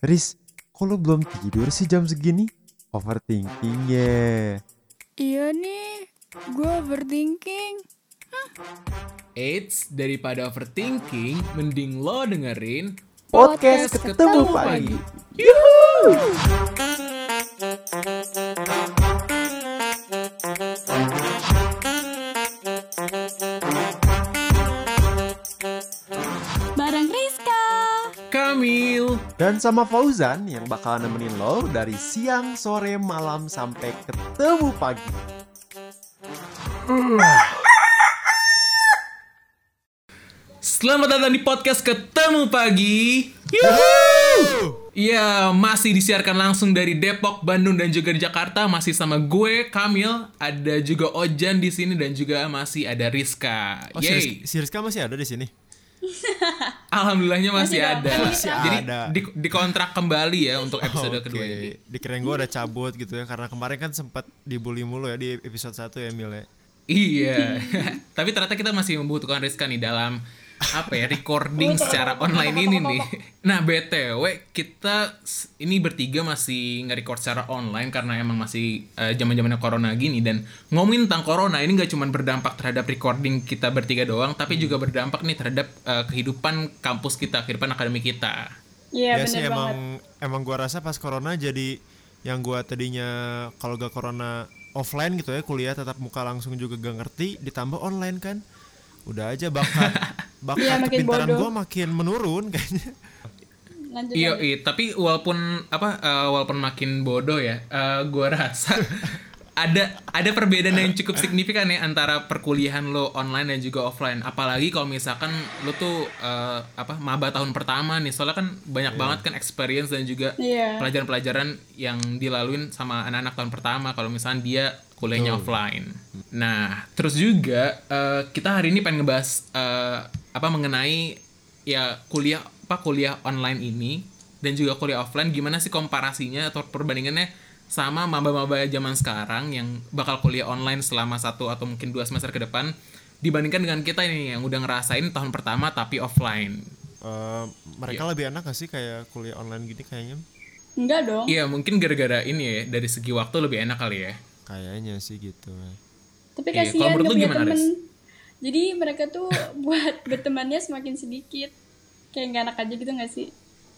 Riz, kok lu belum tidur sih jam segini? Overthinking ya. Iya nih, gue overthinking. Eits, daripada overthinking, mending lo dengerin Podcast ketemu pagi. Bareng Dan sama Fauzan yang bakal nemenin lo dari siang, sore, malam sampai ketemu pagi. Selamat datang di podcast Ketemu Pagi. Yuhu! Iya, masih disiarkan langsung dari Depok, Bandung dan juga di Jakarta. Masih sama gue, Kamil. Ada juga Ojan di sini dan juga masih ada Rizka. Oh, si, si Rizka masih ada di sini. Alhamdulillahnya masih, Masih ada. ada. Masih Jadi ada. di, dikontrak kembali ya untuk episode Oke. kedua ini. Dikirain gue udah cabut gitu ya karena kemarin kan sempat dibully mulu ya di episode 1 ya Mil ya. Iya. Tapi ternyata kita masih membutuhkan Rizka nih dalam apa ya recording secara online ini nih. Nah btw kita ini bertiga masih nge-record secara online karena emang masih eh, zaman-zamannya corona gini dan ngomongin tentang corona ini gak cuma berdampak terhadap recording kita bertiga doang tapi juga berdampak nih terhadap eh, kehidupan kampus kita, kehidupan akademik kita. Iya ya bener sih banget. emang emang gua rasa pas corona jadi yang gua tadinya kalau gak corona offline gitu ya kuliah tetap muka langsung juga gak ngerti ditambah online kan. Udah aja bakat bakat Iya, makin kepintaran bodoh. gua makin menurun kayaknya. Lanjut Iya, iya, tapi walaupun apa eh, walaupun makin bodoh ya, eh, gua rasa ada ada perbedaan yang cukup signifikan ya antara perkuliahan lo online dan juga offline. Apalagi kalau misalkan lo tuh eh, apa maba tahun pertama nih, soalnya kan banyak banget kan experience dan juga Iya. pelajaran-pelajaran yang dilaluin sama anak-anak tahun pertama kalau misalnya dia kuliahnya offline. Nah, terus juga eh, kita hari ini pengen ngebahas eh, apa mengenai ya kuliah apa kuliah online ini dan juga kuliah offline gimana sih komparasinya atau perbandingannya sama maba-maba zaman sekarang yang bakal kuliah online selama satu atau mungkin dua semester ke depan dibandingkan dengan kita ini yang udah ngerasain tahun pertama tapi offline. Eh, mereka Iya. lebih enak gak sih kayak kuliah online gini kayaknya? Enggak dong. Iya mungkin gara-gara ini ya dari segi waktu lebih enak kali ya. Kayaknya sih gitu. Tapi Iya, kasihan kalau menurut gak lu punya gimana, temen. Riz? Jadi mereka tuh buat bertemannya semakin sedikit. Kayak nggak enak aja gitu gak sih?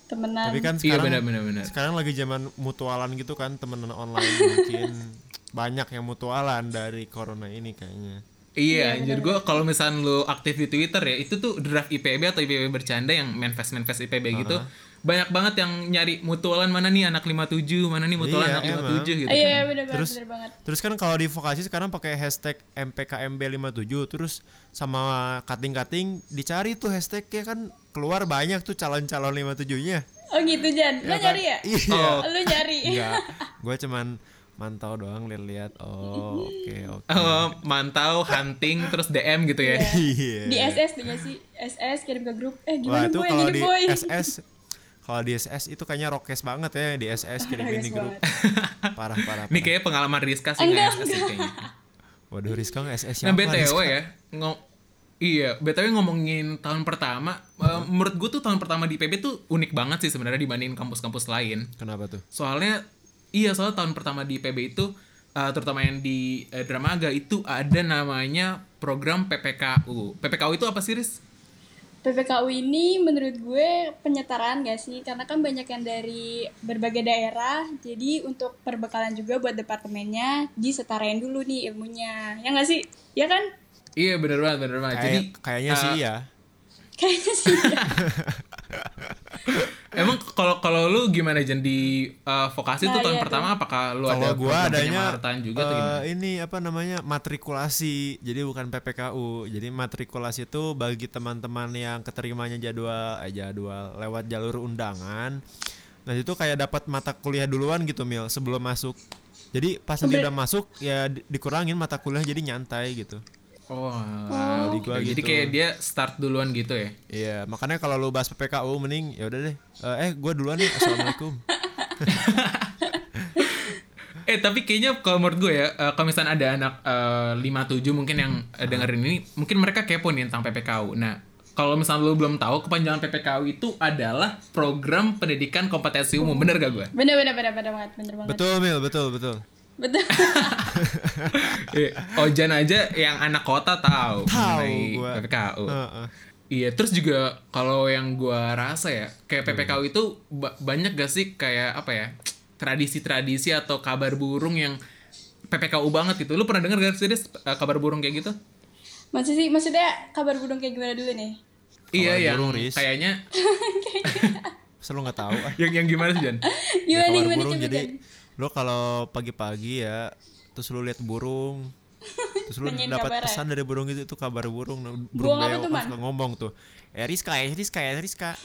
Temenan. Tapi kan Iya sekarang benar-benar benar. sekarang lagi zaman mutualan gitu kan temenan online mungkin banyak yang mutualan dari corona ini kayaknya Iya, anjir gue kalau misalnya lu aktif di Twitter ya, itu tuh draft IPB atau IPB bercanda yang manifest manifest IPB gitu. Banyak banget yang nyari mutualan mana nih anak 57, mana nih mutualan Iya, anak emang. 57 gitu. Iya kan. bener banget, Terus- bener banget. terus kan kalau di vokasi sekarang pakai hashtag MPKMB57 terus sama kating-kating dicari tuh hashtagnya kan keluar banyak tuh calon-calon 57 nya Oh gitu Jan, lo kan? nyari ya? iya Oh. Lo nyari? enggak gue cuman mantau doang lihat-lihat oh oke oke Oh, mantau, hunting, terus DM gitu ya. iya Di SS tuh sih? SS kirim ke grup. Eh Wah gimana itu boy? di boy. SS kalau di SS itu kayaknya rokes banget ya di SS kirimin di grup parah parah, Ini parah. kayak pengalaman Rizka sih Enggak, nggak SS sih kayaknya. waduh Rizka nggak SS Nah, siapa BTW Rizka? ya, ngom Iya, BTW ngomongin tahun pertama, eh, menurut gue tuh tahun pertama di IPB tuh unik banget sih sebenarnya dibandingin kampus-kampus lain. kenapa tuh soalnya iya soalnya tahun pertama di PB itu uh, terutama yang di uh, Dramaga itu ada namanya program PPKU PPKU itu apa sih Riz? PPKU ini menurut gue penyetaraan gak sih? Karena kan banyak yang dari berbagai daerah, jadi untuk perbekalan juga buat departemennya disetarain dulu nih ilmunya. Ya gak sih? Ya kan? iya bener banget bener banget jadi Kayak, kayaknya sih uh, iya Kayaknya sih. emang kalau kalau lu gimana Jan di uh, vokasi Nah, tuh tahun iya pertama apakah lu ada kalau gua adanya juga atau gimana? eh, ini apa namanya matrikulasi. Jadi bukan PPKU jadi matrikulasi itu bagi teman-teman yang keterimanya jadwal eh, jadwal lewat jalur undangan. Nah itu kayak dapat mata kuliah duluan gitu mil sebelum masuk. Jadi pas nanti udah masuk ya di- dikurangin mata kuliah jadi nyantai gitu Oh, gua jadi gitu. kayak dia start duluan gitu ya? Iya, makanya kalau lu bahas PPKU mending ya udah deh. Eh, eh gue duluan nih. Assalamualaikum. Eh tapi kayaknya kalau menurut gue ya, eh, kalau misalnya ada anak eh, 57 mungkin yang eh, dengerin ini, mungkin mereka kepo nih tentang PPKU. Nah, kalau misalnya lu belum tahu kepanjangan PPKU itu adalah program pendidikan kompetensi umum bener gak gue Bener bener bener bener banget, bener banget. Betul Mil, betul betul. Betul. Iya, Ojan aja yang anak kota tahu Tahu mengenai gua. PPKU Heeh. Iya, terus juga kalau yang gua rasa ya, kayak PPKU itu ba- banyak gak sih kayak apa ya? tradisi-tradisi atau kabar burung yang PPKU banget gitu. Lu pernah denger gak sih eh, kabar burung kayak gitu? Masih sih, maksudnya kabar burung kayak gimana dulu nih? iya, yang burung, Riz. kayaknya Selalu nggak tahu ah. yang yang gimana sih, Jan? Gimana kabar gimana burung jadi? Lo kalau pagi-pagi ya terus lu lihat burung terus lu dapat pesan dari burung itu itu kabar burung burung Burung apa beo tuh, kan Man? suka ngomong tuh eh Rizka ya Rizka ya Rizka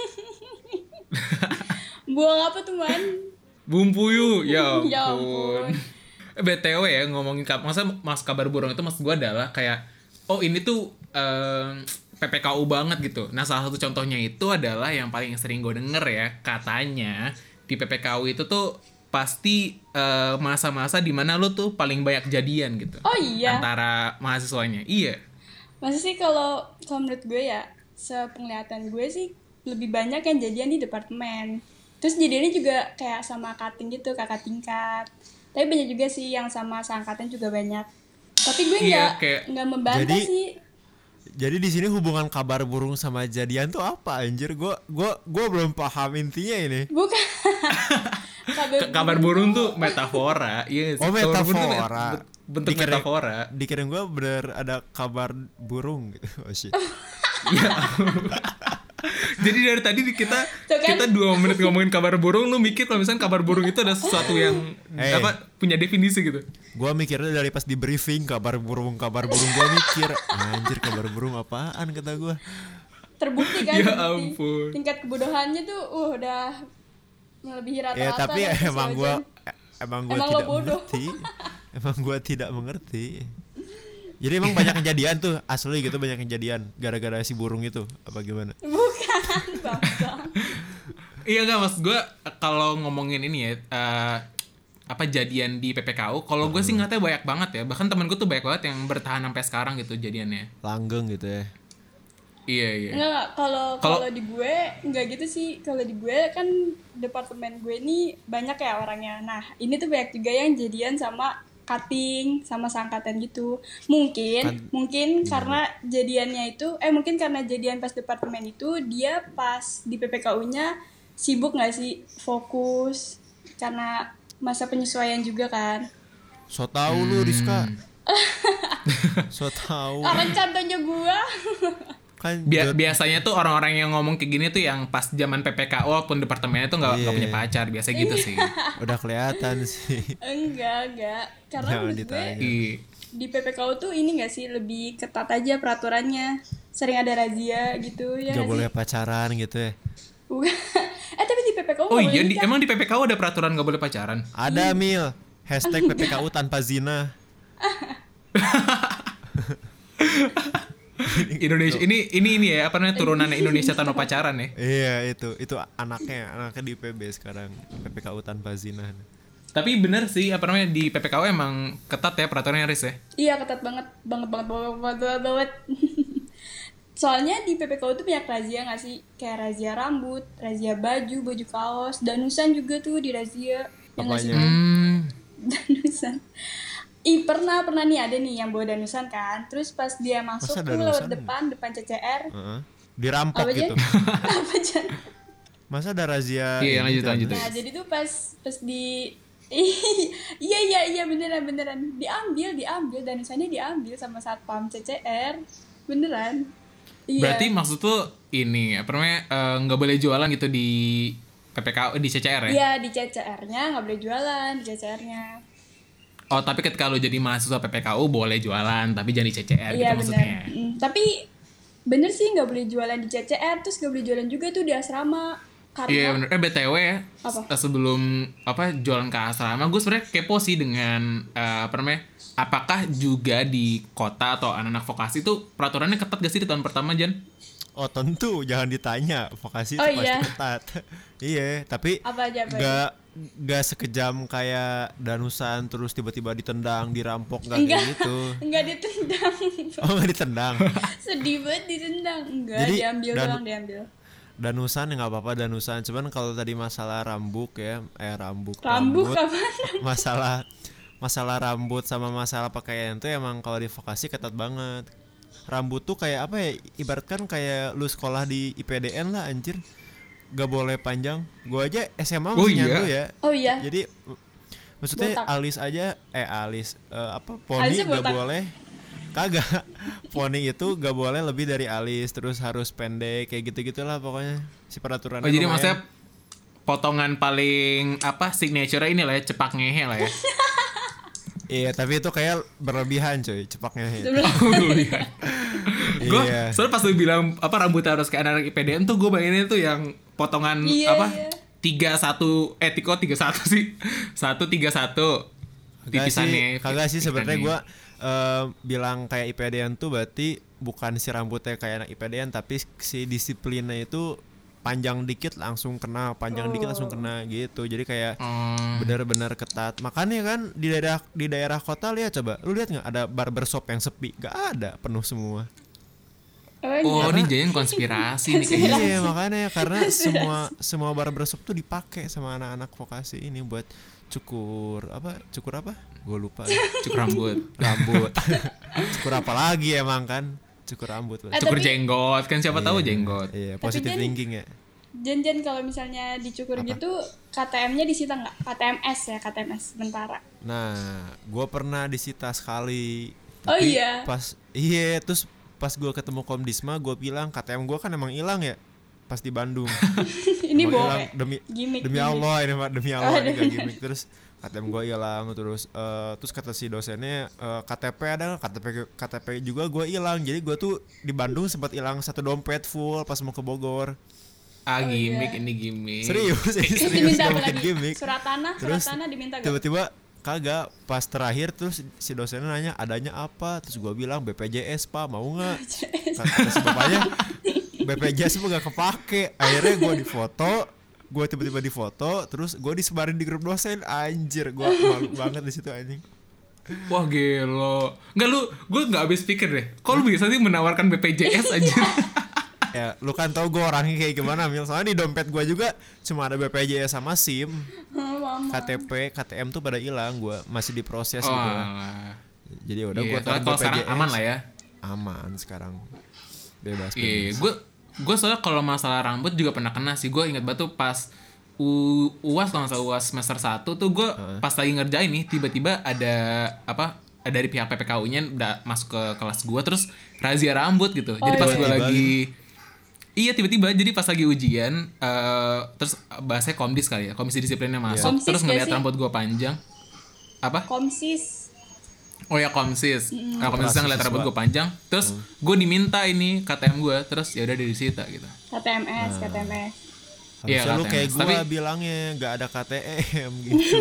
Buang apa tuh man? Bumpuyu, ya ampun. Ya ampun. Eh, BTW ya ngomongin kap, masa mas kabar burung itu maksud gue adalah kayak oh ini tuh em, PPKU banget gitu. Nah salah satu contohnya itu adalah yang paling sering gue denger ya katanya di PPKU itu tuh pasti eh, masa-masa di mana lu tuh paling banyak jadian gitu Oh iya. antara mahasiswanya. Iya. Masih sih kalau kalau menurut gue ya, sepenglihatan gue sih lebih banyak yang jadian di departemen. Terus jadiannya juga kayak sama cutting gitu, kakak tingkat. Tapi banyak juga sih yang sama seangkatan juga banyak. Tapi gue Iya, nggak kayak- nggak membantah Jadi- sih. jadi di sini hubungan kabar burung sama jadian tuh apa anjir gua gua gua belum paham intinya ini Bukan. kabar, burung tuh metafora. Iya, sih. oh metafora bentuk Dikira- metafora. dikirain gua bener ada kabar burung gitu oh shit Ya. Jadi dari tadi kita Tuh kan? kita dua menit ngomongin kabar burung, lu mikir kalau misalnya kabar burung itu ada sesuatu yang Eh. apa punya definisi gitu. Gua mikirnya dari pas di briefing kabar burung kabar burung gua mikir anjir kabar burung apaan kata gua terbukti kan Ya ampun. tingkat kebodohannya tuh uh, udah melebihi rata-rata ya tapi si emang Ojan. gua e- emang gua Emang lo tidak bodoh. mengerti emang gua tidak mengerti jadi emang banyak kejadian tuh asli gitu banyak kejadian gara-gara si burung itu apa gimana bukan Iya enggak mas gue kalau ngomongin ini ya eh, apa jadian di PPKU, kalau gue sih Hmm. ngatanya banyak banget ya. Bahkan temen gue tuh banyak banget yang bertahan sampai sekarang gitu jadiannya. langgeng gitu ya Iya iya. Enggak, enggak. Kalau Kalau- di gue enggak gitu sih. Kalau di gue kan departemen gue ini banyak ya orangnya. Nah, ini tuh banyak juga yang jadian sama cutting sama sangkatan gitu. Mungkin Kan- mungkin karena jadiannya itu eh mungkin karena jadian pas departemen itu dia pas di PPKU-nya sibuk nggak sih fokus karena masa penyesuaian juga kan. so tau lu Hmm. Rizka so tau Orang contohnya gue. kan Bia- jod- biasanya tuh orang-orang yang ngomong kayak gini tuh yang pas zaman PPKU walaupun departemennya tuh nggak nggak Iya. punya pacar biasa gitu sih. udah kelihatan sih enggak, enggak. Karena Jangan menurut ditanya. Iya. di PPKU tuh ini gak sih lebih ketat aja peraturannya sering ada razia gitu ya nggak nggak boleh sih? pacaran gitu ya eh tapi di PPKU Oh iya, boleh di, emang di PPKU ada peraturan nggak boleh pacaran? ada mil hashtag PPKU tanpa zina Indonesia ini ini ini ya apa namanya turunan Indonesia tanpa pacaran ya. iya itu itu anaknya anaknya di PB sekarang PPKU tanpa zina Tapi bener sih apa namanya di PPKU emang ketat ya peraturannya Riz ya. iya ketat banget banget banget banget banget, banget, banget. soalnya di PPKU tuh banyak razia gak sih kayak razia rambut razia baju baju kaos danusan juga tuh di razia ya? Apanya? Hmm. danusan Ih pernah pernah nih ada nih yang bawa danusan kan. Terus pas dia masuk Masa tuh lewat depan depan CCR Heeh. dirampok apa aja? Gitu apa aja? Masa ada razia Iya, ini lanjut, kan? lanjut. Nah, jadi tuh pas pas di iya iya iya beneran beneran. Diambil diambil dan misalnya diambil sama satpam CCR beneran. Iya. Berarti maksud tuh ini apa namanya eh, nggak boleh jualan gitu di PPKU di CCR ya? iya di CCR-nya nggak boleh jualan di CCR-nya Oh tapi ketika lu jadi mahasiswa PPKU boleh jualan tapi jangan di CCR gitu iya maksudnya. bener Mm, tapi bener sih nggak boleh jualan di CCR terus nggak boleh jualan juga tuh di asrama karena Iya bener. Eh BTW ya. Apa? s- Sebelum apa jualan ke asrama, gue sebenarnya kepo sih dengan eh, apa namanya? Apakah juga di kota atau anak-anak vokasi tuh peraturannya ketat gak sih di tahun pertama Jan? oh tentu jangan ditanya vokasi Oh, itu pasti iya. ketat iya tapi apa aja apa aja? Nggak gak sekejam kayak danusan terus tiba-tiba ditendang, dirampok gak Enggak. kayak gitu. Enggak ditendang. Oh gak ditendang. Sedih banget ditendang. Enggak, Jadi, diambil dan- doang, diambil. Danusan ya nggak apa-apa danusan. Cuman kalau tadi masalah rambut ya, eh rambut. Rambut rambut, kapan? masalah masalah rambut sama masalah pakaian tuh emang kalau di vokasi ketat banget. Rambut tuh kayak apa ya? Ibaratkan kayak lu sekolah di IPDN lah anjir. Gak boleh panjang. Gua aja SMA Oh masih iya? ya. Oh iya. Jadi maksudnya Botak. alis aja eh alis eh, apa poni Alisnya gak botak. boleh kagak poni itu gak boleh lebih dari alis terus harus pendek kayak gitu gitulah pokoknya si peraturan Oh jadi maksudnya potongan paling apa signature ini lah ya cepak ngehe lah ya. iya tapi itu kayak berlebihan coy cepaknya Oh, iya. Gue Iya. soalnya pas lu bilang apa rambutnya harus kayak anak IPDN tuh gue bayanginnya tuh yang potongan Iya, apa iya. tiga satu eh kok tiga satu sih satu tiga satu Kagak kagak sih sebenarnya pipisannya. gua eh, bilang kayak IPDN tuh berarti bukan si rambutnya kayak anak IPDN tapi si disiplinnya itu panjang dikit langsung kena, panjang dikit langsung kena gitu. Jadi kayak Oh. benar-benar ketat. Makanya kan di daerah di daerah kota lihat coba, lu lihat nggak ada barbershop yang sepi? Gak ada, penuh semua. Oh, ini jadinya konspirasi nih kayaknya. Iya makanya karena semua semua barbershop tuh dipakai sama anak-anak vokasi ini buat cukur apa cukur apa? Gue lupa. Cukur rambut. rambut. cukur apa lagi emang kan? Cukur rambut. lah. Eh, Cukur tapi- jenggot kan siapa tahu jenggot. Iya, Jen- thinking ya. Jen-jen kalau misalnya dicukur gitu KTM-nya disita nggak? KTMS ya, KTMS sementara. Nah, gue pernah disita sekali. Oh Tapi iya? Pas iya, terus pas gue ketemu Komdisma, gue bilang KTM gue kan emang hilang ya, pas di Bandung. Ini bohong demi Gimik, demi gimik. Allah ini Pak, demi Allah Oh, ini gak demi- gimmick. Terus KTM gue hilang terus eh, terus kata si dosennya eh, KTP ada nggak? KTP KTP juga gue hilang. Jadi gue tuh di Bandung sempat hilang satu dompet full pas mau ke Bogor. Ah Oh, gimmick iya. ini gimmick. Serius, ini Terus serius diminta lagi? gimmick. Surat tanah, surat Terus tanah diminta gak? tiba-tiba kagak. Pas terakhir terus si dosennya nanya adanya apa? Terus gua bilang BPJS pak mau nggak? Kata si bapaknya BPJS gak kepake. Akhirnya gua difoto gua tiba-tiba difoto terus gua disebarin di grup dosen. Anjir gua malu banget di situ anjing. Wah gelo. Enggak lu, gue nggak habis pikir deh. Kok lu bisa sih menawarkan BPJS aja? ya lu kan tau gua orangnya kayak gimana mil soalnya di dompet gua juga cuma ada BPJS sama SIM mama. KTP KTM tuh pada hilang gua masih diproses oh, gitu jadi udah Iya, gua soalnya taruh kalau sekarang aman lah ya. aman sekarang bebas Iya, gue gue soalnya kalau masalah rambut juga pernah kena sih. Gue ingat banget tuh pas U, UAS kalau nggak UAS semester 1 tuh gue pas lagi ngerjain nih tiba-tiba ada apa ada dari pihak PPKU-nya udah masuk ke kelas gue terus razia rambut gitu. Jadi Oh, pas iya. gue lagi Iya tiba-tiba jadi pas lagi ujian eh terus bahasanya komdis kali ya komisi disiplinnya masuk Komsis terus ngeliat rambut gue panjang apa Komsis. Oh ya komsis. Nah, komsis ngeliat rambut gue panjang, terus gue diminta ini KTM gue, terus ya udah dari disita gitu. KTMS, KTMS. Iya, Harusnya lu KTM. kayak gua Tapi- bilangnya gak ada KTM gitu.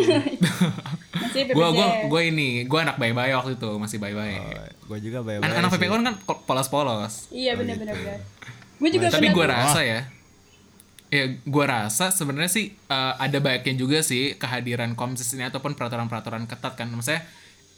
Gue gua gue ini, gue anak bayi-bayi waktu itu masih bayi-bayi. gue juga bayar Anak-anak PPK kan kan polos-polos. Iya benar-benar. benar. Gue juga Tapi gue rasa ya, ya gue rasa sebenarnya sih eh, ada baiknya juga sih kehadiran komsis ini ataupun peraturan-peraturan ketat kan. Maksudnya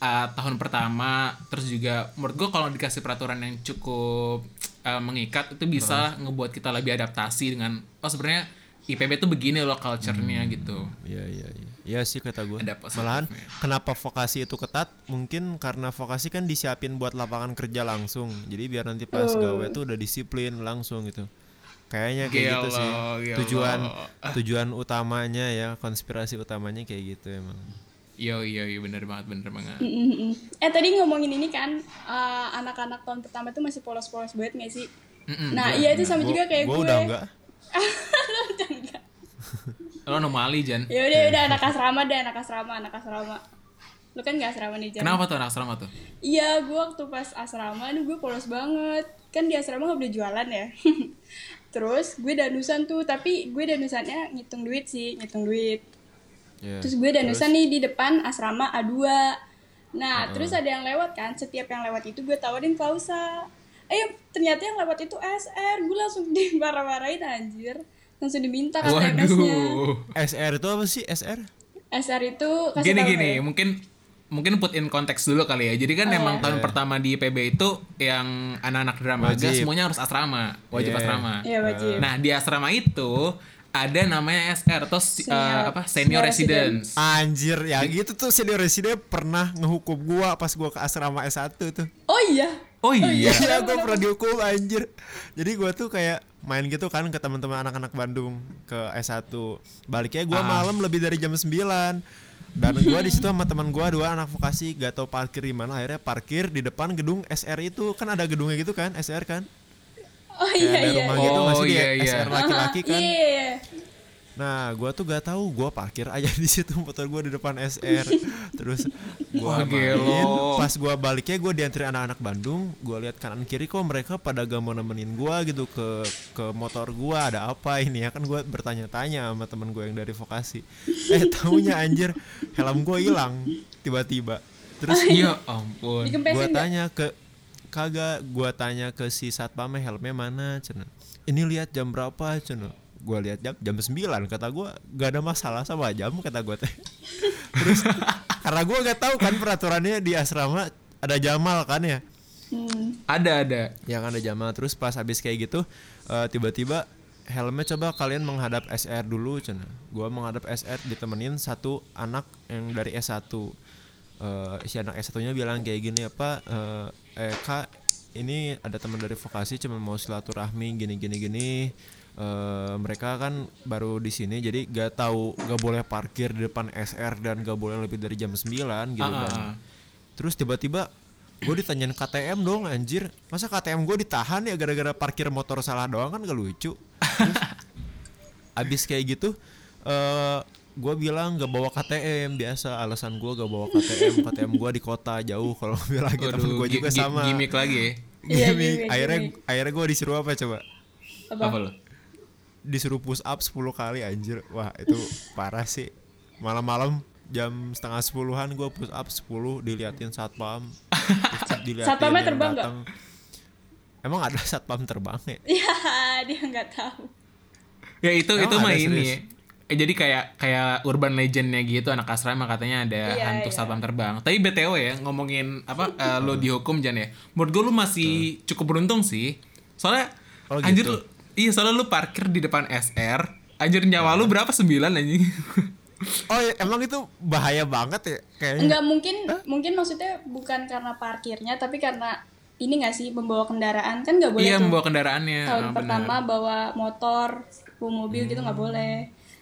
eh, tahun pertama, terus juga menurut gue kalau dikasih peraturan yang cukup eh, mengikat itu bisa ngebuat kita lebih adaptasi dengan oh sebenarnya IPB tuh begini loh culture-nya gitu. Iya iya iya. Iya sih kata gue. Malahan kenapa vokasi itu ketat? Mungkin karena vokasi kan disiapin buat lapangan kerja langsung. Jadi biar nanti pas gawe tuh udah disiplin langsung gitu. Kayaknya kayak gitu Gelo, sih. gelo. Tujuan tujuan utamanya ya, konspirasi utamanya kayak gitu emang. Iya iya iya bener banget bener banget. Mm-mm. Eh tadi ngomongin ini kan eh, anak-anak tahun pertama tuh masih polos-polos banget gak sih? Mm-mm, nah iya itu sama juga kayak Gua gue. udah enggak. Lu udah enggak. Lo anomali Jan. Ya udah udah anak asrama deh anak asrama anak asrama. Lu kan gak asrama nih Jan. Kenapa tuh anak asrama tuh? Iya, gue waktu pas asrama nih gue polos banget. Kan di asrama gak boleh jualan ya. Terus gue danusan tuh, tapi gue danusannya ngitung duit sih, ngitung duit. Iya. Terus gue danusan nih di depan asrama A2. Nah, terus ada yang lewat kan, setiap yang lewat itu gue tawarin pausa. Eh, ternyata yang lewat itu SR, gue langsung dimarah-marahin anjir. Langsung diminta KTMS-nya. Waduh. SR itu apa sih SR? SR itu kasih Gini gini, ya. mungkin mungkin put in konteks dulu kali ya. Jadi kan Oh, emang iya. tahun pertama di PB itu yang anak-anak drama Wajib. semuanya harus asrama, wajib Yeah. asrama. Iya wajib. Nah, di asrama itu ada namanya SR atau Senior- eh, apa? Senior senior residence. Anjir, ya gitu tuh senior resident pernah ngehukum gua pas gua ke asrama S1 tuh. Oh iya. Oh iya. Iya, gue pernah dihukum anjir. Jadi gua tuh kayak main gitu kan ke teman-teman anak-anak Bandung ke S1. Baliknya gua Ah. malam lebih dari jam 9. Dan gua di situ sama teman gua dua anak vokasi gak tau parkir di mana akhirnya parkir di depan gedung SR itu kan ada gedungnya gitu kan SR kan Oh iya ada iya. rumah iya. gitu Oh, masih iya, di iya. SR laki-laki kan Iya. iya. Nah, gua tuh gak tahu, gua parkir aja di situ motor gua di depan SR. Terus gua main, gelo. pas gua baliknya gua diantri anak-anak Bandung, gua lihat kanan kiri kok mereka pada gak mau nemenin gua gitu ke ke motor gua ada apa ini ya kan gua bertanya-tanya sama temen gua yang dari vokasi. Eh, taunya anjir helm gua hilang tiba-tiba. Terus Ya ampun. Gua tanya ke kagak gua tanya ke si satpamnya helmnya mana cenah ini lihat jam berapa cenah gua lihat jam jam 9 kata gua gak ada masalah sama jam kata gua teh. Terus karena gua gak tahu kan peraturannya di asrama ada jamal kan ya? Hmm. Ada ada. yang ada jamal. Terus pas habis kayak gitu eh, tiba-tiba helmnya coba kalian menghadap SR dulu cenah gua menghadap SR ditemenin satu anak yang dari S1 Eh, si anak S1 nya bilang kayak gini apa eh, eh kak ini ada teman dari vokasi cuma mau silaturahmi gini gini gini Eh, mereka kan baru di sini jadi gak tahu gak boleh parkir di depan SR dan gak boleh lebih dari jam 9 gitu Ah, kan ah, ah. Terus tiba-tiba gue ditanyain KTM dong anjir Masa KTM gue ditahan ya gara-gara parkir motor salah doang kan gak lucu Terus, Abis kayak gitu eh gue bilang gak bawa KTM biasa alasan gue gak bawa KTM KTM gue di kota jauh kalau mobil lagi temen Waduh, gue juga sama gimmick lagi ya. Iya, Gimmick. gimmick, akhirnya gimmick. akhirnya gue disuruh apa coba Apa? Apa lo? Disuruh push up 10 kali anjir wah itu parah sih malam-malam jam setengah sepuluhan gue push up 10 diliatin satpam diliatin Satpamnya terbang nggak? datang. emang ada satpam terbang ya Iya, dia nggak tahu. Ya itu Emang itu mah ini. ya. Eh, jadi kayak kayak urban legendnya gitu anak asrama katanya ada Iya, hantu iya. satpam terbang. Tapi btw ya ngomongin apa eh, lo dihukum Jan ya. Menurut gue lu masih cukup beruntung sih. Soalnya Oh, anjir gitu. lu, iya soalnya lu parkir di depan SR. Anjir nyawa lu berapa? Sembilan anjing. oh ya, emang itu bahaya banget ya kayaknya. Enggak mungkin mungkin maksudnya bukan karena parkirnya tapi karena ini nggak sih membawa kendaraan? Kan nggak boleh iya tuh. membawa kendaraannya. tahun ah, benar. pertama bawa motor bawa mobil gitu nggak boleh.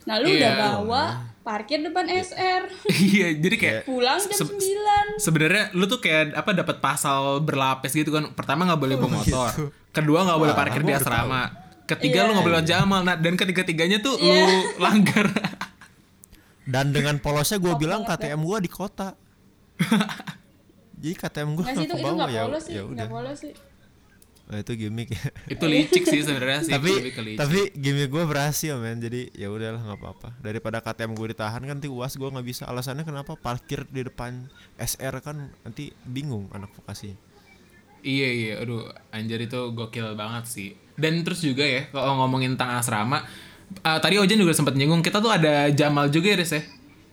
Nah lu Iya. udah bawa parkir depan SR Iya, jadi kayak pulang jam se- 9 sebenarnya lu tuh kayak apa dapat pasal berlapis gitu kan. Pertama nggak boleh bawa motor. kedua nggak boleh parkir di asrama ketiga Iya. lu nggak boleh lewat jamal nah dan ketiga tiganya tuh Iya. lu langgar. Dan dengan polosnya gue bilang KTM gue di kota. Jadi KTM gue nggak sih itu ke itu bawah ya. polos sih ya udah. polos sih. Nah, itu gimmick ya. Itu licik sih sebenarnya sih. Tapi lebih ke licik. tapi gimmick gue berhasil men. Jadi ya udahlah nggak apa-apa. Daripada KTM gue ditahan kan nanti uas gue nggak bisa. Alasannya kenapa? Parkir di depan SR kan nanti bingung anak vokasi iya iya. Aduh anjir itu gokil banget sih dan terus juga ya kalau ngomongin tentang asrama eh, tadi Ojan juga sempat nyinggung kita tuh ada Jamal juga ya Riz ya?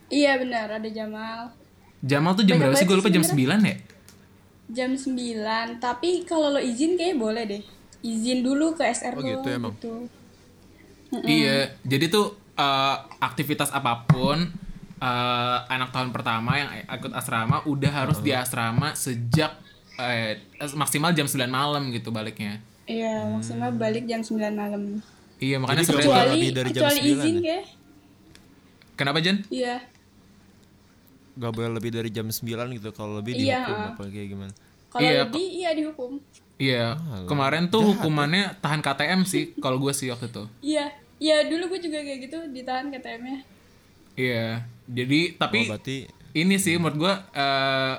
Iya benar ada Jamal. Jamal tuh jam Banyak berapa sih? gue lupa jam 9 ya? Jam 9 tapi kalau lo izin kayaknya boleh deh. Izin dulu ke SR Oh, gitu emang. gitu. Iya, jadi tuh eh, aktivitas apa pun eh, anak tahun pertama yang ikut asrama udah harus di asrama sejak eh, maksimal jam 9 malam gitu baliknya. Iya maksimal balik jam 9 malam Iya, makanya Jadi kecuali lebih dari jam kecuali 9 izin ya? kenapa Jen? iya gak boleh lebih dari jam 9 gitu kalau lebih Iya, dihukum ah. apa kayak gimana kalau Iya, lebih iya dihukum Iya, kemarin tuh hukumannya tahan KTM sih kalau gue sih waktu itu. iya iya dulu gue juga kayak gitu ditahan KTM-nya Iya, jadi tapi oh berarti ini sih menurut gue eh,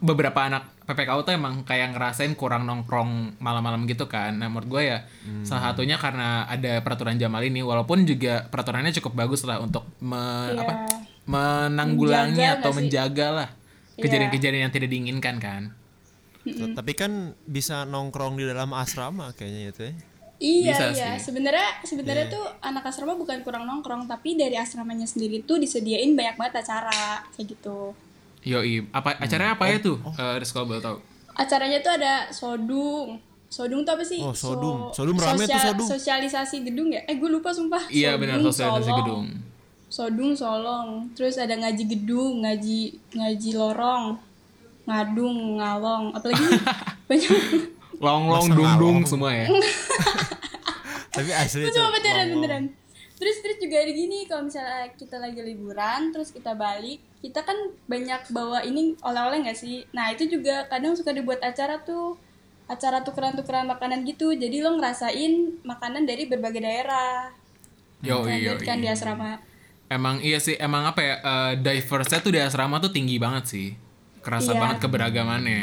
beberapa anak PPKU tuh emang kayak ngerasain kurang nongkrong malam-malam gitu kan. Nah menurut gue ya salah satunya karena ada peraturan Jamal ini, walaupun juga peraturannya cukup bagus lah untuk me- Iya. apa menanggulangi Menjaga atau menjaga lah Iya. kejadian-kejadian yang tidak diinginkan kan. tapi kan bisa nongkrong di dalam asrama kayaknya itu ya Iya Bisa iya, sebenarnya sebenarnya Iya. tuh anak asrama bukan kurang nongkrong, tapi dari asramanya sendiri tuh disediain banyak banget acara kayak gitu. Yoi, apa acaranya apa ya tuh? Eh, Rizky kalau boleh tahu. Acaranya tuh ada sodung. Sodung tuh apa sih? Oh, sodung. So- Sodung rame tuh, sodung. Sosialisasi gedung ya? Eh gue lupa sumpah. Iya benar Sodung, sosialisasi solong. gedung. Sodung Solong. Terus ada ngaji gedung, ngaji ngaji lorong, ngadung, ngalong, apalagi banyak. Long long dung dung semua ya. Tapi asli Itu tuh, cuma beneran beneran. Terus terus juga ada gini kalau misalnya kita lagi liburan terus kita balik, kita kan banyak bawa ini oleh-oleh nggak sih? Nah, itu juga kadang suka dibuat acara tuh acara tukeran-tukeran makanan gitu. Jadi lo ngerasain makanan dari berbagai daerah. Yo yo. gitu kan di asrama. Emang iya sih, emang apa ya? eh, diverse-nya tuh di asrama tuh tinggi banget sih. Kerasa Iya. banget keberagamannya.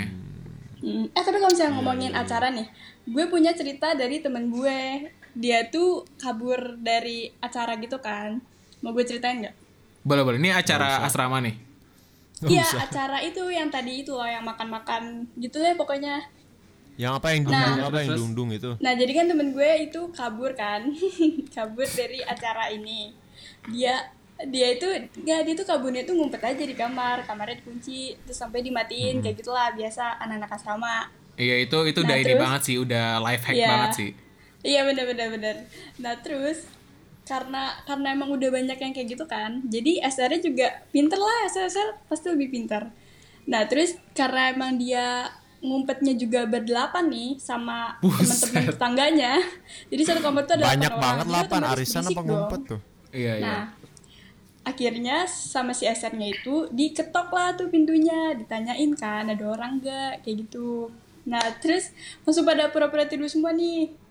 Hmm, Eh tapi kalau misalnya Iya, ngomongin acara nih, gue punya cerita dari temen gue. Dia tuh kabur dari acara gitu kan. Mau gue ceritain nggak? Boleh boleh. Ini acara asrama nih. Iya acara itu yang tadi itu loh yang makan-makan gitu deh pokoknya. Yang apa yang dung Nah. apa yang dung dung itu? Nah jadi kan temen gue itu kabur kan, kabur dari acara ini. Dia dia itu nggak dia tuh kaburnya tuh ngumpet aja di kamar, kamarnya dikunci, terus sampai dimatiin kayak gitulah biasa anak-anak asrama. Iya itu itu Nah, udah ini terus? banget sih, udah life hack Iya. banget sih. Iya bener bener bener. Nah terus karena karena emang udah banyak yang kayak gitu kan, jadi SR-nya juga pinter lah, SR, SR pasti lebih pinter. Nah terus karena emang dia ngumpetnya juga berdelapan nih sama teman-teman tetangganya, jadi satu kamar tuh ada Banyak delapan orang. banget Jadi lapan otomatis arisan apa dong. ngumpet tuh? Iya iya. Nah, akhirnya sama si SR-nya itu diketok lah tuh pintunya, ditanyain kan ada orang gak kayak gitu. Nah, terus langsung pada pura-pura tidur semua nih.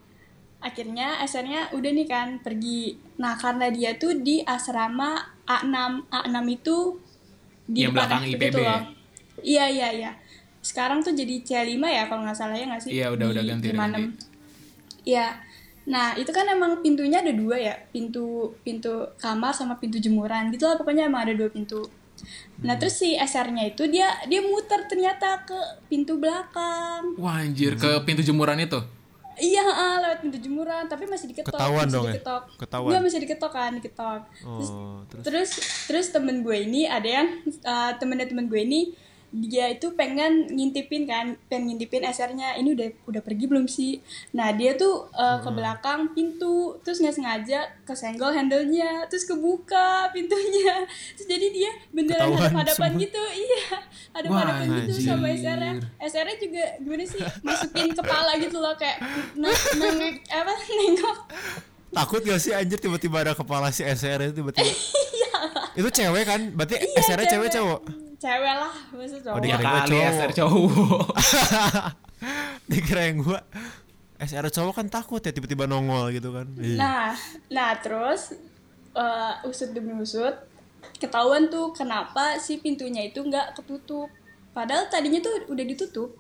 Akhirnya SR-nya udah nih kan pergi. Nah, karena dia tuh di asrama A6. A6 itu di Yang belakang IPB ya? loh. Iya, iya, iya. Sekarang tuh jadi C5 ya kalau nggak salah ya nggak sih? Iya, udah- udah Di ganti, udah 56. ganti. Iya. Nah, itu kan emang pintunya ada dua ya, pintu pintu kamar sama pintu jemuran. Gitu lah pokoknya emang ada dua pintu. Hmm. Nah, terus si SR-nya itu dia dia muter ternyata ke pintu belakang. Wah anjir ke pintu jemuran itu. Iya, ah, lewat pintu jemuran, tapi masih diketok. Ketahuan masih dong ya? diketok. Ketahuan. Enggak, masih diketok kan, diketok. Terus Oh, terus terus terus temen gue ini ada yang uh, temennya temen gue ini dia itu pengen ngintipin kan pengen ngintipin SR-nya ini udah udah pergi belum sih? Nah dia tuh uh, ke belakang pintu terus nggak sengaja kesenggol handle-nya terus kebuka pintunya. Terus jadi dia beneran hadap-hadapan semua. gitu iya. Hadap-hadapan Wah, gitu sama. SR-nya SR-nya juga gimana sih masukin kepala gitu loh kayak nengok apa nengok takut gak sih anjir tiba-tiba ada kepala si SR itu tiba-tiba? Iya. itu cewek kan? Berarti Iya, SR-nya cewek cowok? cewek lah masa cowok Oh, Ya Dikira gua kali cowok. SR cowok. Dikira yang gua SR cowok kan takut ya tiba-tiba nongol gitu kan. Iya. Nah, nah terus eh, usut demi usut ketahuan tuh kenapa si pintunya itu nggak ketutup. Padahal tadinya tuh udah ditutup.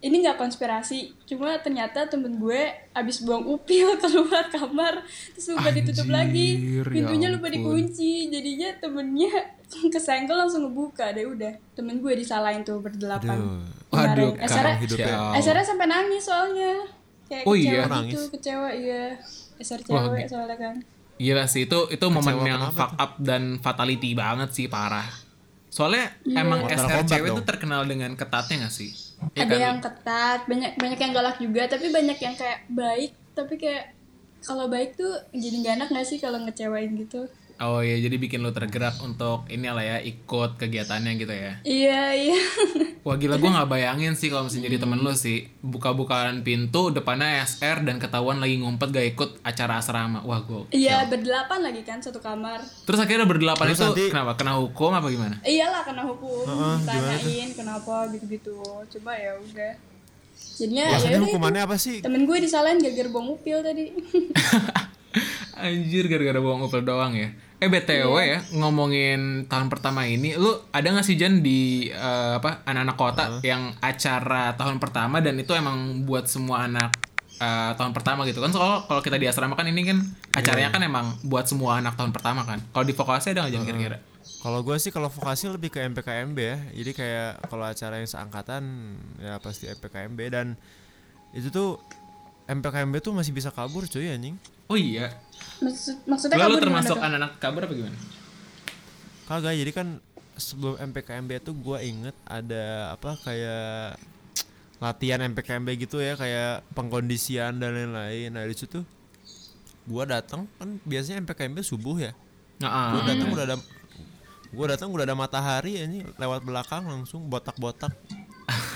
Ini nggak konspirasi, cuma ternyata temen gue abis buang upil keluar kamar terus lupa ditutup lagi, Anjir, ya pintunya lupa ampun. dikunci, jadinya temennya kesenggol langsung ngebuka deh udah. Temen gue disalahin tuh berdelapan. Aduh. Ya. kacau. SR-nya sampai nangis soalnya. Kayak Oh kecewa iya? gitu, Nangis? kecewa iya. SR Wah, cewek gi- soalnya kan. Gila sih itu itu momen Kecewa yang kenapa fuck up dan fatality banget sih parah. Soalnya emang Mortal SR cewek tuh terkenal dengan ketatnya gak sih? Ya ada kan? yang ketat, banyak banyak yang galak juga, tapi banyak yang kayak baik, tapi kayak kalau baik tuh jadi gak enak gak sih kalau ngecewain gitu? Oh iya jadi bikin lu tergerak untuk ini lah ya ikut kegiatannya gitu ya. Iya iya. Wah gila gue nggak bayangin sih kalau misalnya jadi temen lu sih buka-bukaan pintu depannya SR dan ketahuan lagi ngumpet gak ikut acara asrama. Wah gue. Iya berdelapan lagi kan satu kamar. Terus akhirnya berdelapan Terus itu nanti- kenapa? Kena hukum apa gimana? Iyalah kena hukum, gimana tanyain kenapa gitu-gitu. Coba ya udah. Jadinya ya udah itu. hukumannya apa sih? Temen gue disalahin gara-gara upil tadi. Anjir gara-gara bohong upel doang ya. Eh BTW ya ngomongin tahun pertama ini lu ada gak sih Jan di eh, apa anak-anak kota yang acara tahun pertama dan itu emang buat semua anak eh, tahun pertama gitu kan soal kalau kita di asrama kan ini kan acaranya kan emang buat semua anak tahun pertama kan. Kalau di vokasi ada nggak Jan kira-kira? Kalau gue sih kalau vokasi lebih ke MPKMB ya. Jadi kayak kalau acara yang seangkatan ya pasti MPKMB dan itu tuh MPKMB tuh masih bisa kabur cuy anjing. Oh iya. Maksud, maksudnya kabur termasuk anak-anak kabur apa gimana? Kagak jadi kan sebelum MPKMB tuh gua inget ada apa kayak latihan MPKMB gitu ya kayak pengkondisian dan lain-lain. Nah di situ gua datang kan biasanya MPKMB subuh ya. Nah, Gua datang udah ada gua datang udah ada matahari ini lewat belakang langsung botak-botak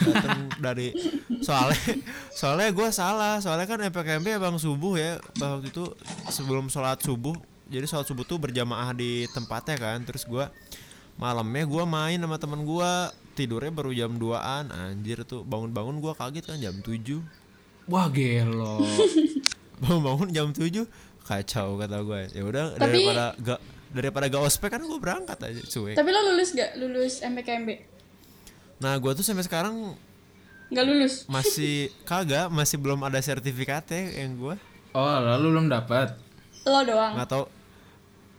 datang dari soalnya soalnya gue salah. Soalnya kan MPKMB emang subuh ya waktu itu sebelum sholat subuh. Jadi sholat subuh tuh berjamaah di tempatnya kan. Terus gua malamnya gua main sama temen gua. Tidurnya baru jam 2an anjir tuh bangun-bangun gua kaget kan jam 7 Wah gelo. bangun-bangun jam 7 kacau kata gue ya udah Tapi- daripada gak daripada gak ospek kan gue berangkat aja cuy. Tapi lo lulus gak? Lulus MPKMB? Nah gua tuh sampai sekarang Gak lulus? masih kagak masih belum ada sertifikatnya yang gua Oh lalu belum dapat. Lo doang? nggak tau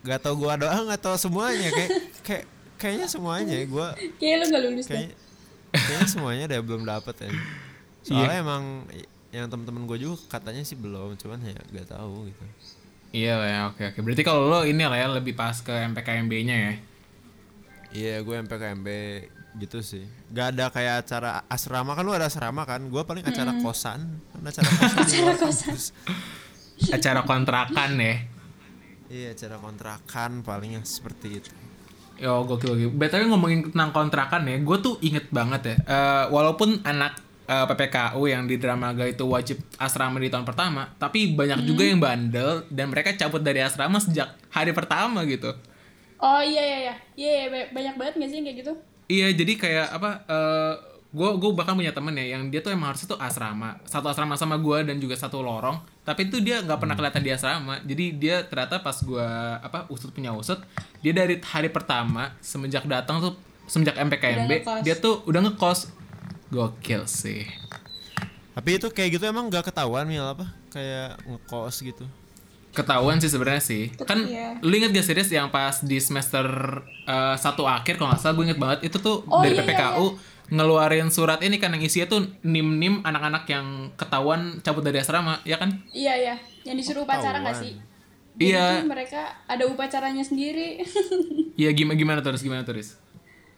nggak tau gua doang nggak tau semuanya kayak kayak kayaknya semuanya gua Kayaknya lo gak lulus deh. kayaknya semuanya deh belum dapet ya soalnya emang yang temen-temen gue juga katanya sih belum cuman ya nggak tahu gitu Iya lah ya, oke oke. Berarti kalau lo ini lah ya lebih pas ke MPKMB-nya ya. iya gue MPKMB gitu sih gak ada kayak acara asrama kan lu ada asrama kan gue paling acara kosan kan acara kosan luar kampus. Acara kontrakan ya. iya acara kontrakan paling yang seperti itu Yo gokil gokil. BTW ngomongin tentang kontrakan ya, gue tuh inget banget ya. eh, walaupun anak eh, PPKU yang di Dramaga itu wajib asrama di tahun pertama, tapi banyak juga yang bandel dan mereka cabut dari asrama sejak hari pertama gitu. Oh iya iya iya. Iya iya ba- banyak banget gak sih yang kayak gitu? Iya, jadi kayak apa? eh gue gue bahkan punya temen ya yang dia tuh emang harusnya tuh asrama, satu asrama sama gue dan juga satu lorong. Tapi itu dia nggak pernah kelihatan di asrama. Jadi dia ternyata pas gue apa usut punya usut, dia dari hari pertama semenjak datang tuh semenjak MPKMB dia tuh udah ngekos. Gokil sih. tapi itu kayak gitu emang gak ketahuan mil apa kayak ngekos gitu Ketahuan sih sebenarnya sih. Kan Iya. lu inget gak serius yang pas di semester eh, satu akhir kalau nggak salah gue inget banget itu tuh Oh, dari iya, iya, PPKU ngeluarin surat ini kan yang isinya tuh nim-nim anak-anak yang ketahuan cabut dari asrama, ya kan? Iya iya. Yang disuruh upacara gak sih? Jadi Iya. mereka ada upacaranya sendiri. Iya gimana gimana terus gimana terus?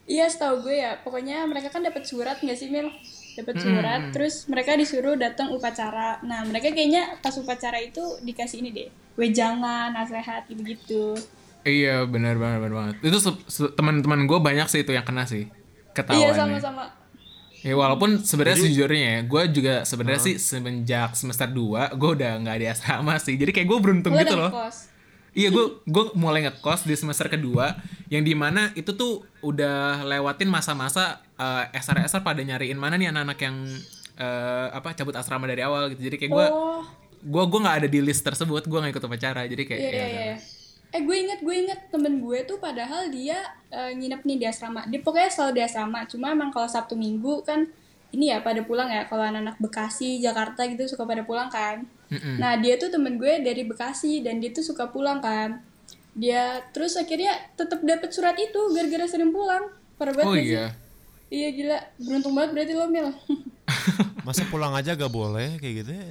Iya setahu gue ya, pokoknya mereka kan dapat surat nggak sih Mil? Dapat surat, terus mereka disuruh datang upacara. Nah mereka kayaknya pas upacara itu dikasih ini deh, wejangan, nasihat gitu-gitu. Iya benar benar benar banget. Itu teman-teman gue banyak sih itu yang kena sih ketahuan. Iya sama-sama. Ya walaupun sebenarnya sejujurnya ya, gue juga sebenarnya sih semenjak semester 2 gue udah nggak di asrama sih. Jadi kayak gue beruntung Lo gitu loh. ngekos. Iya gue gue mulai ngekos di semester kedua yang di mana itu tuh udah lewatin masa-masa eh, SR-SR pada nyariin mana nih anak-anak yang eh, apa cabut asrama dari awal gitu. Jadi kayak gue Oh, gue gue nggak ada di list tersebut gue nggak ikut upacara jadi kayak iya ya iya iya. Eh gue inget gue inget temen gue tuh padahal dia eh, nginep nih di asrama. Dia pokoknya selalu di asrama. Cuma emang kalau Sabtu Minggu kan ini ya pada pulang ya. Kalau anak-anak Bekasi, Jakarta gitu suka pada pulang kan. Mm-mm. Nah dia tuh temen gue dari Bekasi dan dia tuh suka pulang kan. Dia terus akhirnya tetap dapat surat itu gara-gara sering pulang. Parah banget oh gak sih? iya Iya gila, beruntung banget berarti lo Mil. masa pulang aja gak boleh kayak gitu ya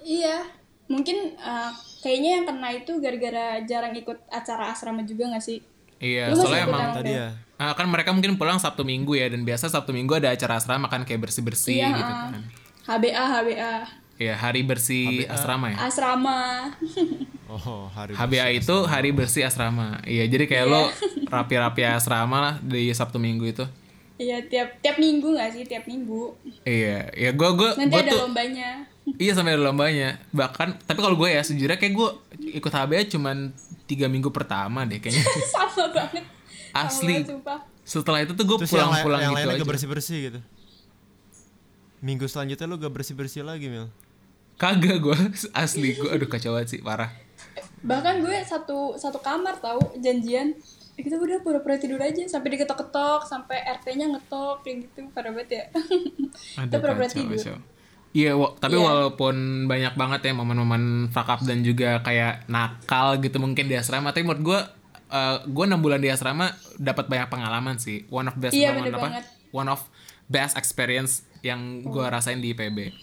iya, mungkin eh, kayaknya yang kena itu gara-gara jarang ikut acara asrama juga gak sih? iya Lu masih soalnya ikut emang yang- tadi ya ah, kan mereka mungkin pulang sabtu minggu ya dan biasa sabtu minggu ada acara asrama kan kayak bersih bersih Iya, gitu ah. kan HBA, HBA, Iya hari bersih asrama ya asrama. oh hari HBA itu hari bersih asrama. Iya, jadi kayak lo rapi-rapi asrama lah di Sabtu Minggu itu. Iya tiap tiap minggu gak sih tiap minggu. Iya, ya gue gue Nanti gue ada tuh lombanya. iya sampai ada lombanya. Bahkan tapi kalau gue ya sejujurnya kayak gue ikut HBA cuman tiga minggu pertama deh kayaknya. Sama banget. Sama Asli. banget, sumpah. Setelah itu tuh gue yang, pulang-pulang lain- yang gitu lainnya aja. gak bersih bersih gitu minggu selanjutnya lu gak bersih bersih lagi mil Kagak gue asli gue aduh kacau banget sih parah. Bahkan gue satu satu kamar tahu janjian. Eh, kita udah pura-pura tidur aja sampai diketok-ketok sampai RT-nya ngetok kayak gitu parah banget ya. Aduh, kita pura-pura tidur. Iya, wa- tapi Iya. walaupun banyak banget ya momen-momen fuck up dan juga kayak nakal gitu mungkin di asrama, tapi menurut gue eh, gue enam bulan di asrama dapat banyak pengalaman sih. One of best Iya, momen bener apa? banget. One of best experience yang gue rasain di IPB.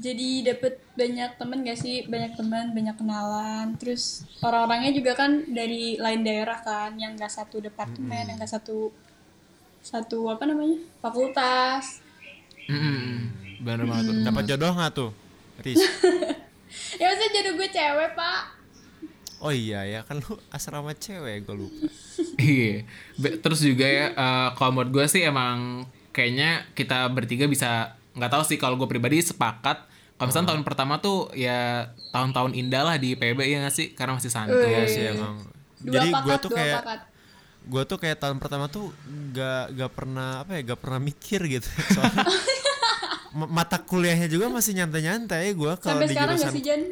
Jadi dapet banyak temen gak sih banyak teman banyak kenalan terus orang-orangnya juga kan dari lain daerah kan yang gak satu departemen yang gak satu satu apa namanya fakultas Mm-mm. bener banget tuh. Dapat jodoh nggak tuh? Riz. ya maksudnya jodoh gue cewek pak Oh iya ya kan lu asrama cewek gue lupa. Iya. Terus juga ya, eh, kalau menurut gue sih emang kayaknya kita bertiga bisa nggak tahu sih kalau gue pribadi sepakat. Kalau misalnya tahun pertama tuh ya tahun-tahun indah lah di PB ya nggak sih? Karena masih santai. Iya sih emang. dua Jadi pakat gue tuh kayak pakat gue tuh kayak tahun pertama tuh gak gak pernah apa ya gak pernah mikir gitu soalnya ma- mata kuliahnya juga masih nyantai-nyantai gue kalau sampai di sekarang gak jurusan sih Jan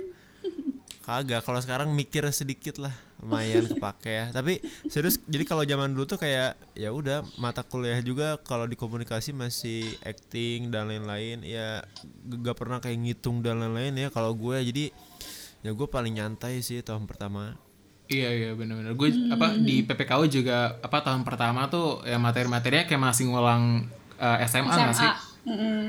kagak kalau sekarang mikir sedikit lah lumayan kepake ya tapi serius jadi kalau zaman dulu tuh kayak ya udah mata kuliah juga kalau di komunikasi masih acting dan lain-lain ya gak pernah kayak ngitung dan lain-lain ya kalau gue jadi ya gue paling nyantai sih tahun pertama Iya iya benar-benar. Gue apa di PPKU juga apa tahun pertama tuh ya materi-materinya kayak masih ngulang eh, SMA nggak sih? SMA Mm-mm.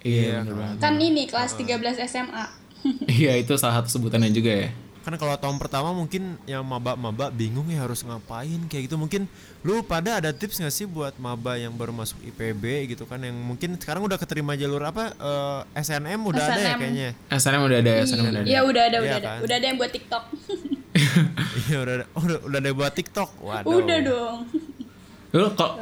Iya banget. kan ini kelas 13 SMA Iya itu salah satu sebutannya juga ya. kan kalau tahun pertama mungkin yang maba-maba bingung ya harus ngapain kayak gitu mungkin lu pada ada tips gak sih buat maba yang baru masuk IPB gitu kan yang mungkin sekarang udah keterima jalur apa eh, SNM udah ada ya SNM. kayaknya SNM udah ada, SNM udah ada. Iya udah ada, Iya udah ada. kan? Udah ada yang buat TikTok. iya udah ada oh, udah, udah ada buat TikTok waduh udah dong. Lu kok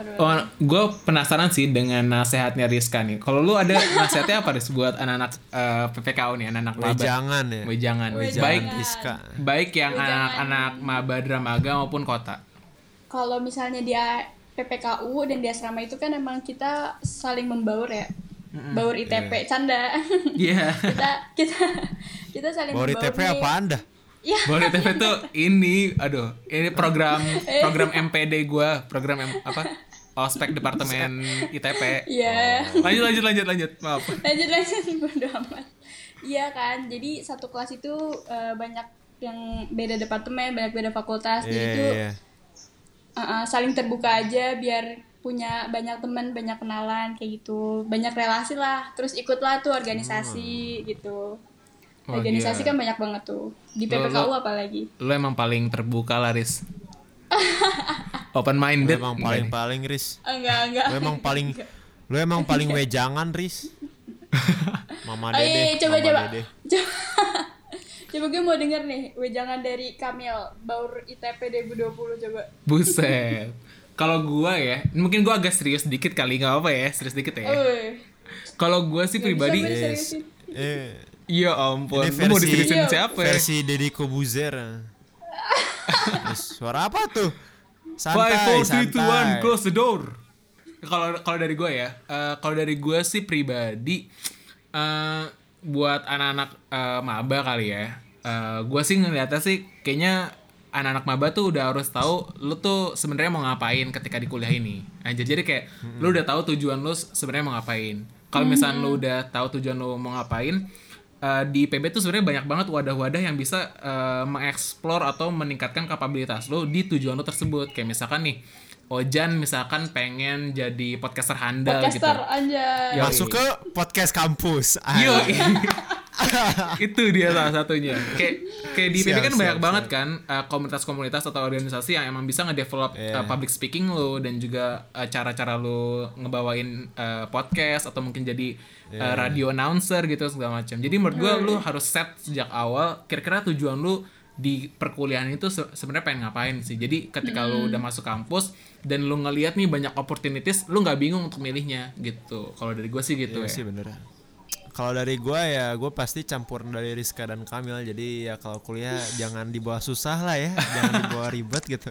gue penasaran sih dengan nasehatnya Rizka nih. Kalau lu ada nasihatnya apa Riz buat anak-anak eh, PPKU nih, anak-anak maba? Wejangan ya Wejangan. Wejangan. Baik Iska baik yang anak-anak maba Dramaga maupun kota. Kalau misalnya dia PPKU dan di asrama itu kan emang kita saling membaur ya. Baur ITP, canda. Iya. kita kita kita saling Bauri membaur TP nih. apa anda Ya, Boleh TV tuh ini, aduh, ini program program MPD gua, program M- apa? Ospek Departemen ITP. iya. Lanjut lanjut lanjut lanjut. Maaf. Lanjut lanjut bodo amat. Iya kan, jadi satu kelas itu eh, banyak yang beda departemen, banyak beda fakultas, jadi Iya itu iya uh, uh, saling terbuka aja biar punya banyak teman banyak kenalan kayak gitu banyak relasi lah terus ikutlah tuh organisasi gitu Oh, organisasi gila. kan banyak banget tuh di Lo- PPKU lo- apalagi Lu emang paling terbuka lah, Riz. Open lu minded. emang paling paling Riz enggak enggak lu emang paling lu emang paling wejangan Riz Mama Dede coba Mama coba Dede. coba coba gue mau denger nih wejangan dari Kamil Baur ITP 2020 coba Buset. Kalau gua ya, mungkin gua agak serius dikit kali nggak apa ya, serius dikit ya. Kalau gua sih pribadi, gue Yes. eh iya ampun, Ini lu mau versi- diseriusin Iya, siapa ya? versi Deddy Kobuzer suara apa tuh Five, santai four, three, two, one, close the door. Kalau kalau dari gue ya, eh, kalau dari gue sih pribadi, eh, buat anak-anak eh, maba kali ya, eh, gue sih ngeliatnya sih kayaknya anak-anak maba tuh udah harus tahu lu tuh sebenarnya mau ngapain ketika di kuliah ini. Nah, jadi jadi kayak lu udah tahu tujuan lu sebenarnya mau ngapain. Kalau misalnya lu udah tahu tujuan lu mau ngapain, eh, di PB tuh sebenarnya banyak banget wadah-wadah yang bisa eh, mengeksplor atau meningkatkan kapabilitas lo di tujuan lo tersebut. Kayak misalkan nih, Ojan misalkan pengen jadi podcaster handal gitu. podcaster anjay Yo, masuk ke podcast kampus Yo, itu dia salah satunya. Kayak kayak di Siap, kan siap, banyak siap. banget kan uh, komunitas-komunitas atau organisasi yang emang bisa ngedevelop Iya. uh, public speaking lo dan juga uh, cara-cara lo ngebawain uh, podcast atau mungkin jadi Iya. uh, radio announcer gitu segala macam. Jadi menurut gua lu harus set sejak awal kira-kira tujuan lu di perkuliahan itu se- sebenarnya pengen ngapain sih. Jadi ketika lu udah masuk kampus dan lu ngelihat nih banyak opportunities, lu nggak bingung untuk milihnya gitu. Kalau dari gue sih gitu Iya ya. sih bener kalau dari gua ya gue pasti campur dari Rizka dan Kamil jadi ya kalau kuliah jangan dibawa susah lah ya jangan dibawa ribet gitu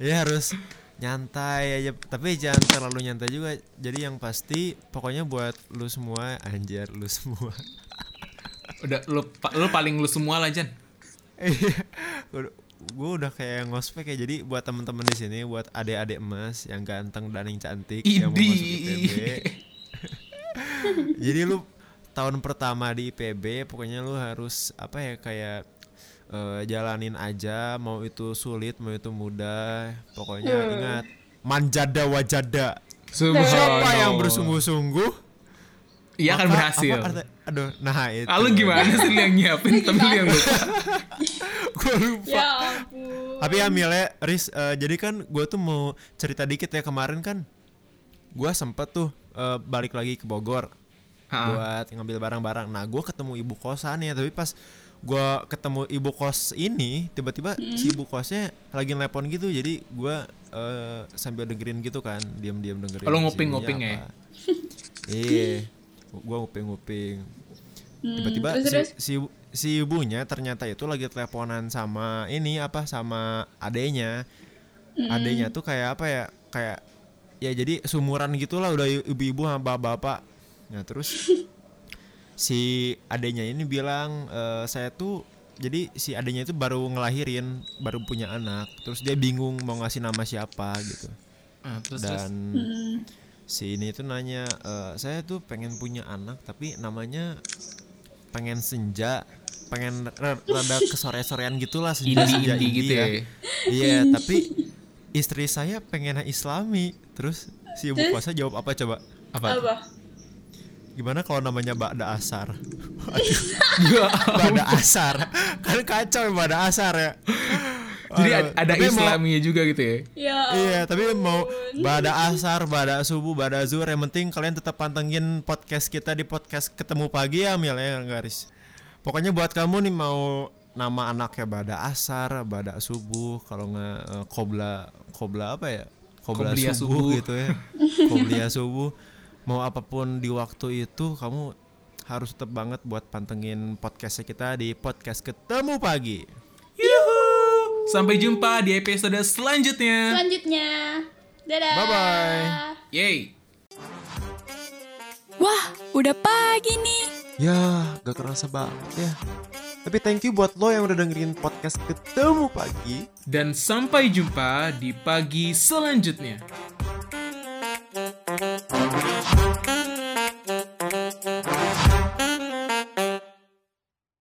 ya harus nyantai aja tapi jangan terlalu nyantai juga jadi yang pasti pokoknya buat lu semua anjir lu semua Udah lu lu paling lu semua lah Jan. Gue udah kayak ngospek ya. Jadi buat temen-temen di sini buat adik-adik emas yang ganteng dan yang cantik yang mau Idi. masuk IPB jadi lu tahun pertama di IPB pokoknya lu harus apa ya kayak eh, jalanin aja. Mau itu sulit mau itu mudah. Pokoknya ingat manjada wajada. Siapa yang bersungguh-sungguh Iya akan berhasil. apa arti- aduh, nah itu. Ah, lu gimana sih yang nyiapin tapi yang lupa. Gua lupa. Ya ampun. Tapi ya Mile, Riz, eh, jadi kan gue tuh mau cerita dikit ya kemarin kan gue sempet tuh eh, balik lagi ke Bogor Ha. buat ngambil barang-barang. Nah gue ketemu ibu kosan ya, tapi pas gue ketemu ibu kos ini tiba-tiba si ibu kosnya lagi nelpon gitu, jadi gue eh, sambil dengerin gitu kan, diam-diam dengerin. Nguping-nguping ibunya ya? Iya, gue nguping-nguping. Tiba-tiba terus, si, terus? si ibu- si ibunya ternyata itu lagi teleponan sama ini apa sama adenya. Adenya tuh kayak apa ya? Kayak ya jadi sumuran gitulah udah ibu-ibu sama bapak-bapak. Nah, terus si adenya ini bilang "Eh, saya tuh jadi si adenya itu baru ngelahirin, baru punya anak. Terus dia bingung mau ngasih nama siapa gitu. Ah, terus, terus. Si ini tuh nanya, "Eh, saya tuh pengen punya anak tapi namanya pengen senja, pengen rada kesore-sorean gitulah senja senja Indie-indie gitu ya. Iya, tapi istri saya pengen islami. Terus si ibu kuasa jawab apa coba? Apa? Apa? Gimana kalau namanya Ba'da Asar? Aduh, Ba'da Asar. Kan kacau ya Ba'da Asar ya. Jadi Aduh, ad- ada tapi mau- Islaminya juga gitu ya. Ya Iya, tapi mau bada asar, bada subuh, bada zuhur, yang penting kalian tetap pantengin podcast kita di podcast ketemu pagi ya, Mil ya, garis. Pokoknya buat kamu nih mau nama anaknya bada asar, bada subuh, kalau nggak eh, kobla, kobla apa ya? Kobla Qobliyah subuh, subuh. gitu ya. Koblia subuh. Mau apa pun di waktu itu kamu harus tetap banget buat pantengin podcastnya kita di podcast ketemu pagi. Yuhu. Sampai jumpa di episode selanjutnya. Selanjutnya. Dadah. Bye-bye. Yeay. Wah, udah pagi nih. Ya, gak kerasa banget ya. Tapi thank you buat lo yang udah dengerin podcast Ketemu Pagi. Dan sampai jumpa di pagi selanjutnya.